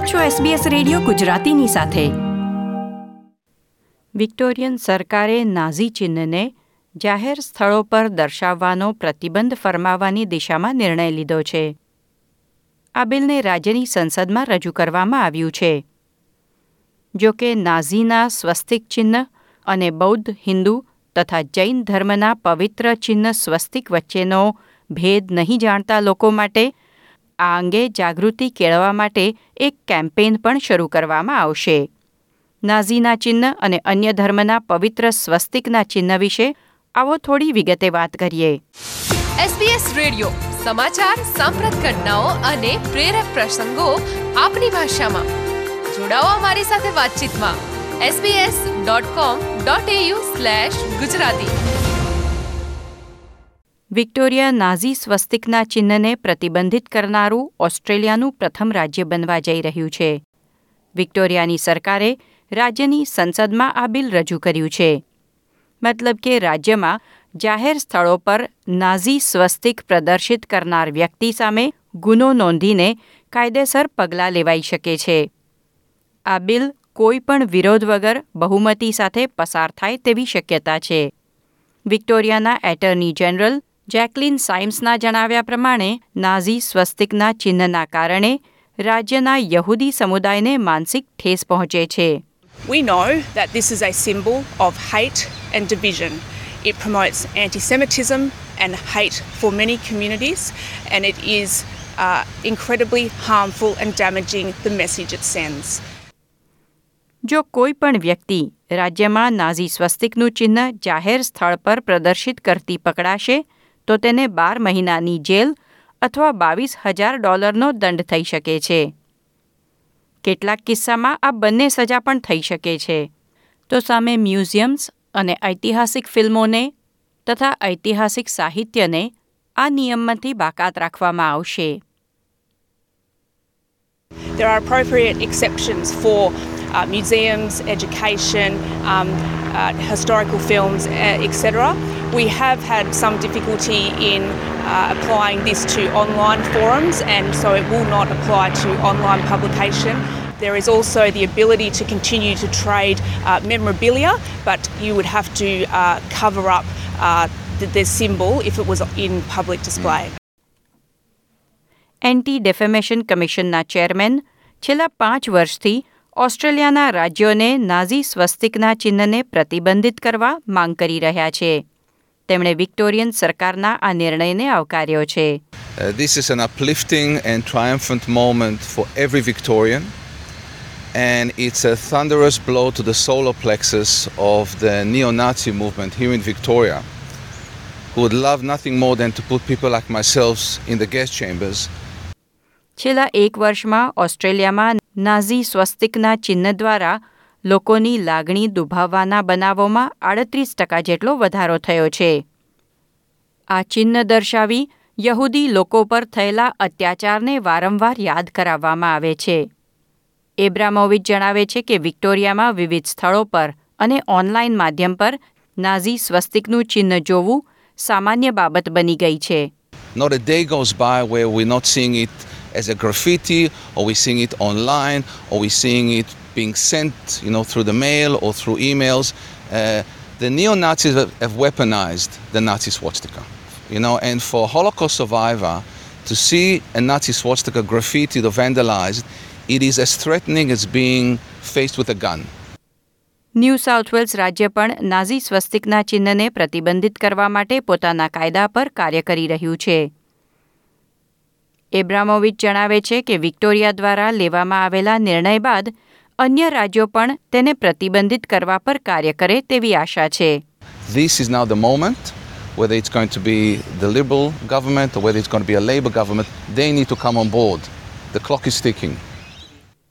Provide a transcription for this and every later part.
આપ છો SBS radio ગુજરાતીની સાથે. વિક્ટોરિયન સરકારે નાઝી ચિહ્નને જાહેર સ્થળો પર દર્શાવવાનો પ્રતિબંધ ફરમાવવાની દિશામાં નિર્ણય લીધો છે. આ બિલને રાજ્યની સંસદમાં રજૂ કરવામાં આવ્યું છે. જો કે નાઝીના સ્વસ્તિક ચિહ્ન અને બૌદ્ધ, હિન્દુ તથા જૈન ધર્મના પવિત્ર ચિહ્ન સ્વસ્તિક વચ્ચેનો ભેદ નહીં જાણતા લોકો માટે આ અંગે જાગૃતિ કેળવવા માટે એક કેમ્પેઇન પણ શરૂ કરવામાં આવશે. નાઝીના ચિહ્ન અને અન્ય ધર્મના પવિત્ર સ્વસ્તિકના ચિહ્ન વિશે આવો થોડી વિગતે વાત કરીએ. SBS રેડિયો, સમાચાર, સાંપ્રત ઘટનાઓ અને પ્રેરક પ્રસંગો આપની ભાષામાં. જોડાઓ અમારી સાથે વાતચીતમાં. sbs.com.au ગુજરાતી. વિક્ટોરિયા નાઝી સ્વસ્તિકના ચિહ્નને પ્રતિબંધિત કરનારું ઓસ્ટ્રેલિયાનું પ્રથમ રાજ્ય બનવા જઈ રહ્યું છે. વિક્ટોરિયાની સરકારે રાજ્યની સંસદમાં આ બિલ રજૂ કર્યું છે. મતલબ કે રાજ્યમાં જાહેર સ્થળો પર નાઝી સ્વસ્તિક પ્રદર્શિત કરનાર વ્યક્તિ સામે ગુનો નોંધીને કાયદેસર પગલાં લેવાઈ શકે છે. આ બિલ કોઈ પણ વિરોધ વગર બહુમતી સાથે પસાર થાય તેવી શક્યતા છે. વિક્ટોરિયાના એટર્ની જનરલ જેકલિન સાઇમ્સના જણાવ્યા પ્રમાણે નાઝી સ્વસ્તિકના ચિહ્નના કારણે રાજ્યના યહૂદી સમુદાયને માનસિક ઠેસ પહોંચે છે We know that this is a symbol of hate and division. It promotes anti Semitism and hate for many communities, and it is uh, incredibly harmful and damaging the message it sends. જો કોઈ પણ વ્યક્તિ રાજ્યમાં Nazi સ્વસ્તિકનું ચિહ્ન જાહેર સ્થળ પર પ્રદર્શિત કરતી પકડાશે તો તેને બાર મહિનાની જેલ અથવા બાવીસ હજાર ડોલરનો દંડ થઈ શકે છે. કેટલાક કિસ્સામાં આ બંને સજા પણ થઈ શકે છે. તો સામે મ્યુઝિયમ્સ અને ઐતિહાસિક ફિલ્મોને તથા ઐતિહાસિક સાહિત્યને આ નિયમમાંથી બાકાત રાખવામાં આવશે. There are appropriate exceptions for uh, museums, education, um, uh, historical films, uh, etc. We have had some difficulty in uh, applying this to online forums, and so it will not apply to online publication. There is also the ability to continue to trade uh, memorabilia, but you would have to uh, cover up uh, the, the symbol if it was in public display. Anti defamation કમિશનના chairman છેલ્લા પાંચ વર્ષથી ઓસ્ટ્રેલિયાના રાજ્યોને Nazi સ્વસ્તિકના ચિહ્નને પ્રતિબંધિત કરવા માંગ કરી રહ્યા છે તેમણે વિક્ટોરિયન સરકારના આ નિર્ણયને આવકાર્યો છે This is an uplifting and triumphant moment for every Victorian, and it's a thunderous blow to the solar plexus of the neo Nazi movement here in Victoria, who would love nothing more than to put people like myself in the gas chambers છેલ્લા એક વર્ષમાં ઓસ્ટ્રેલિયામાં Nazi સ્વસ્તિકના ચિહ્ન દ્વારા લોકોની લાગણી દુભાવવાના બનાવોમાં આડત્રીસ ટકા જેટલો વધારો થયો છે. આ ચિહ્ન દર્શાવી યહૂદી લોકો પર થયેલા અત્યાચારને વારંવાર યાદ કરાવવામાં આવે છે. એબ્રામોવિચ જણાવે છે કે વિક્ટોરિયામાં વિવિધ સ્થળો પર અને ઓનલાઈન માધ્યમ પર નાઝી સ્વસ્તિકનું ચિહ્ન જોવું સામાન્ય બાબત બની ગઈ છે. Not a day goes by where we're not seeing it as a graffiti, or we're seeing it online, or we're seeing it being sent, you know, through the mail or through emails. Uh, the neo Nazis have, have weaponized the Nazi swastika, you know, and for a Holocaust survivor to see a Nazi swastika graffitied or vandalized, it is as threatening as being faced with a gun. New South Wales રાજ્ય પણ Nazi સ્વસ્તિકના ચિહ્નને પ્રતિબંધિત કરવા માટે પોતાના કાયદા પર કાર્ય કરી રહ્યું છે એબ્રામોવિચ જણાવે છે કે વિક્ટોરિયા દ્વારા લેવામાં આવેલા નિર્ણય બાદ અન્ય રાજ્યો પણ તેને પ્રતિબંધિત કરવા પર કાર્ય કરે તેવી આશા છે This is now the moment, whether it's going to be the Liberal government or whether it's going to be a Labour government, they need to come on board. The clock is ticking.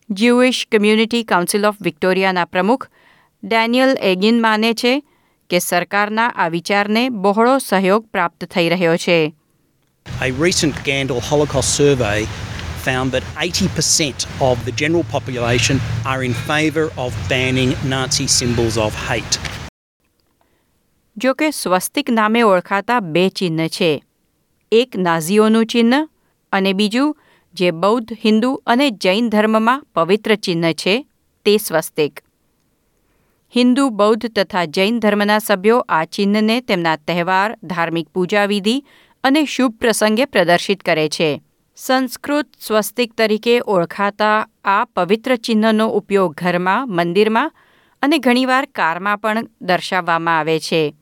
Jewish community council of વિક્ટોરિયાના પ્રમુખ Daniel એગિન માને છે કે સરકારના આ વિચારને બહોળો સહયોગ પ્રાપ્ત થઈ રહ્યો છે A recent Gandal Holocaust survey found that 80% of the general population are in favour of banning Nazi symbols of hate. જો કે સ્વસ્તિક નામે ઓળખાતા બે ચિહ્ન છે એક નાઝીઓનું ચિહ્ન અને બીજું જે બૌદ્ધ, હિન્દુ અને જૈન ધર્મમાં પવિત્ર ચિહ્ન છે, તે સ્વસ્તિક હિન્દુ, બૌદ્ધ તથા જૈન ધર્મના સભ્યો આ ચિહ્નને તેમના તહેવાર, ધાર્મિક પૂજાવિધિ અને શુભ પ્રસંગે પ્રદર્શિત કરે છે. સંસ્કૃત સ્વસ્તિક તરીકે ઓળખાતા આ પવિત્ર ચિહ્નનો ઉપયોગ ઘરમાં, મંદિરમાં અને ઘણીવાર કારમાં પણ દર્શાવવામાં આવે છે.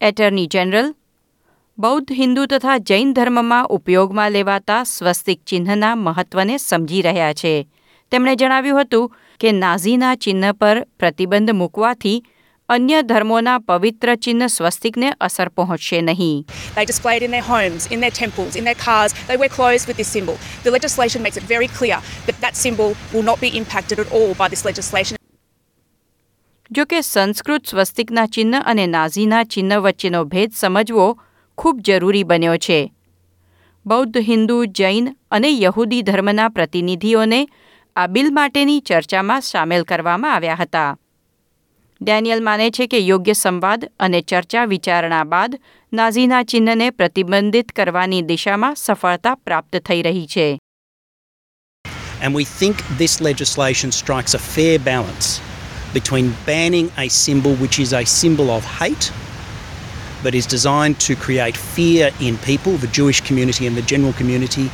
એટર્ની જનરલ બૌદ્ધ હિન્દુ તથા જૈન ધર્મમાં ઉપયોગમાં લેવાતા સ્વસ્તિક ચિહ્નના મહત્વને સમજી રહ્યા છે. તેમણે જણાવ્યું હતું કે નાઝીના ચિહ્ન પર પ્રતિબંધ મૂકવાથી અન્ય ધર્મોના પવિત્ર ચિહ્ન સ્વસ્તિકને અસર પહોંચશે નહીં They display it in their homes, in their temples, in their cars. They wear clothes with this symbol. The legislation makes it very clear that that symbol will not be impacted at all by this legislation. જો કે સંસ્કૃત સ્વસ્તિકના ચિહ્ન અને નાઝીના ચિહ્ન વચ્ચેનો ભેદ સમજવો ખૂબ જરૂરી બન્યો છે બૌદ્ધ હિન્દુ જૈન અને યહૂદી ધર્મના પ્રતિનિધિઓને આ બિલ માટેની ચર્ચામાં સામેલ કરવામાં આવ્યા હતા ડેનિયલ માને છે કે યોગ્ય સંવાદ અને ચર્ચા વિચારણા બાદ નાઝીના ચિહ્નને પ્રતિબંધિત કરવાની દિશામાં સફળતા પ્રાપ્ત થઈ રહી છે And we think this legislation strikes a fair balance between banning a symbol which is a symbol of hate but is designed to create fear in people, the Jewish community and the general community,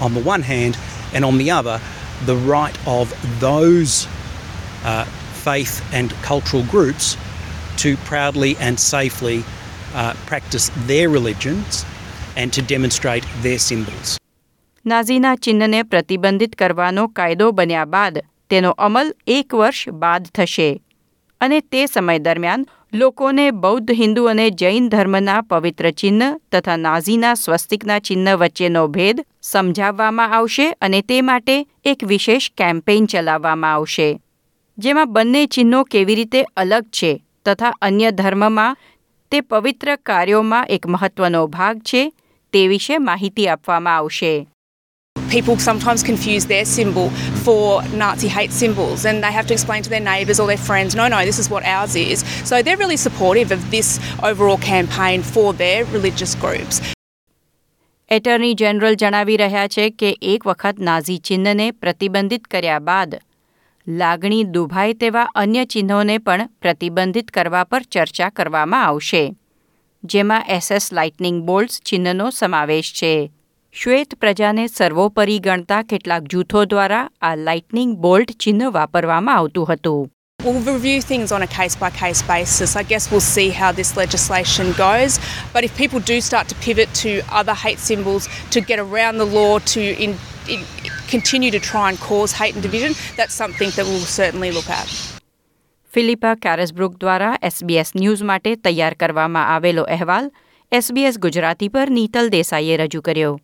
on the one hand, and on the other, the right of those uh, faith and cultural groups to proudly and safely uh, practice their religions and to demonstrate their symbols. નાઝીના ચિહ્નને પ્રતિબંધિત કરવાનો કાયદો બન્યા બાદ તેનો અમલ એક વર્ષ બાદ થશે અને તે સમય દરમિયાન લોકોને બૌદ્ધ હિન્દુ અને જૈન ધર્મના પવિત્ર ચિહ્ન તથા નાઝીના સ્વસ્તિકના ચિહ્ન વચ્ચેનો ભેદ સમજાવવામાં આવશે અને તે માટે એક વિશેષ કેમ્પેઇન ચલાવવામાં આવશે જેમાં બંને ચિહ્નો કેવી રીતે અલગ છે તથા અન્ય ધર્મમાં તે પવિત્ર કાર્યોમાં એક મહત્વનો ભાગ છે તે વિશે માહિતી આપવામાં આવશે People sometimes confuse their symbol for Nazi hate symbols and they have to explain to their neighbours or their friends, no, no, this is what ours is. So they're really supportive of this overall campaign for their religious groups. Attorney general જણાવી રહ્યા છે કે એક વખત Nazi ચિહ્નને પ્રતિબંધિત કર્યા બાદ લાગણી દુભાય તેવા અન્ય ચિહ્નોને પણ પ્રતિબંધિત કરવા પર ચર્ચા કરવામાં આવશે જેમાં એસએસ લાઇટનિંગ બોલ્ટ્સ ચિહ્નનો સમાવેશ છે શ્વેત પ્રજાને સર્વોપરી ગણતા કેટલાક જૂથો દ્વારા આ લાઇટનિંગ બોલ્ટ ચિહ્ન વાપરવામાં આવતું હતું We'll review things on a case by case basis. I guess we'll see how this legislation goes. But if people do start to pivot to other hate symbols to get around the law to in, in, continue to try and cause hate and division, that's something that we'll certainly look at. Philippa Carisbrooke દ્વારા SBS news માટે તૈયાર કરવામાં આવેલો અહેવાલ SBS Gujarati પર નીતલ દેસાઈએ રજૂ કર્યો.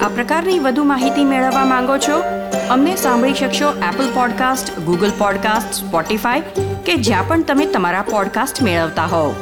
આ પ્રકારની વધુ માહિતી મેળવવા માંગો છો? અમને સાંભળી શકશો Apple podcast Google podcast Spotify કે જ્યાં પણ તમે તમારા પોડકાસ્ટ મેળવતા હોવ.